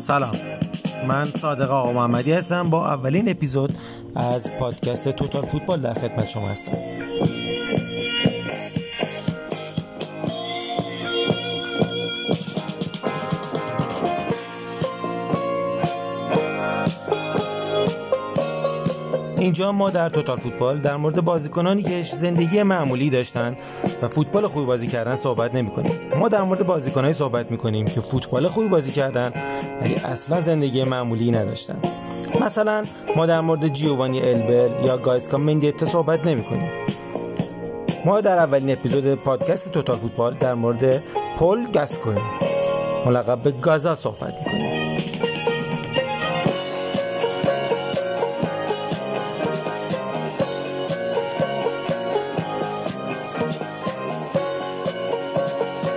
سلام. من صادق آقا محمدی هستم. با اولین اپیزود از پادکست توتال فوتبال در خدمت شما هستم. اینجا ما در توتال فوتبال در مورد بازیکنانی که زندگی معمولی داشتن و فوتبال خوبی بازی کردن صحبت نمی کنیم ما در مورد بازیکنایی صحبت می کنیم که فوتبال خوبی بازی کردن ولی اصلا زندگی معمولی نداشتن. مثلا ما در مورد جیوانی البل یا گایسکا مندیتا صحبت نمی کنیم ما در اولین اپیزود پادکست توتال فوتبال در مورد پل گاسکوین ملقب به گازا صحبت می کنیم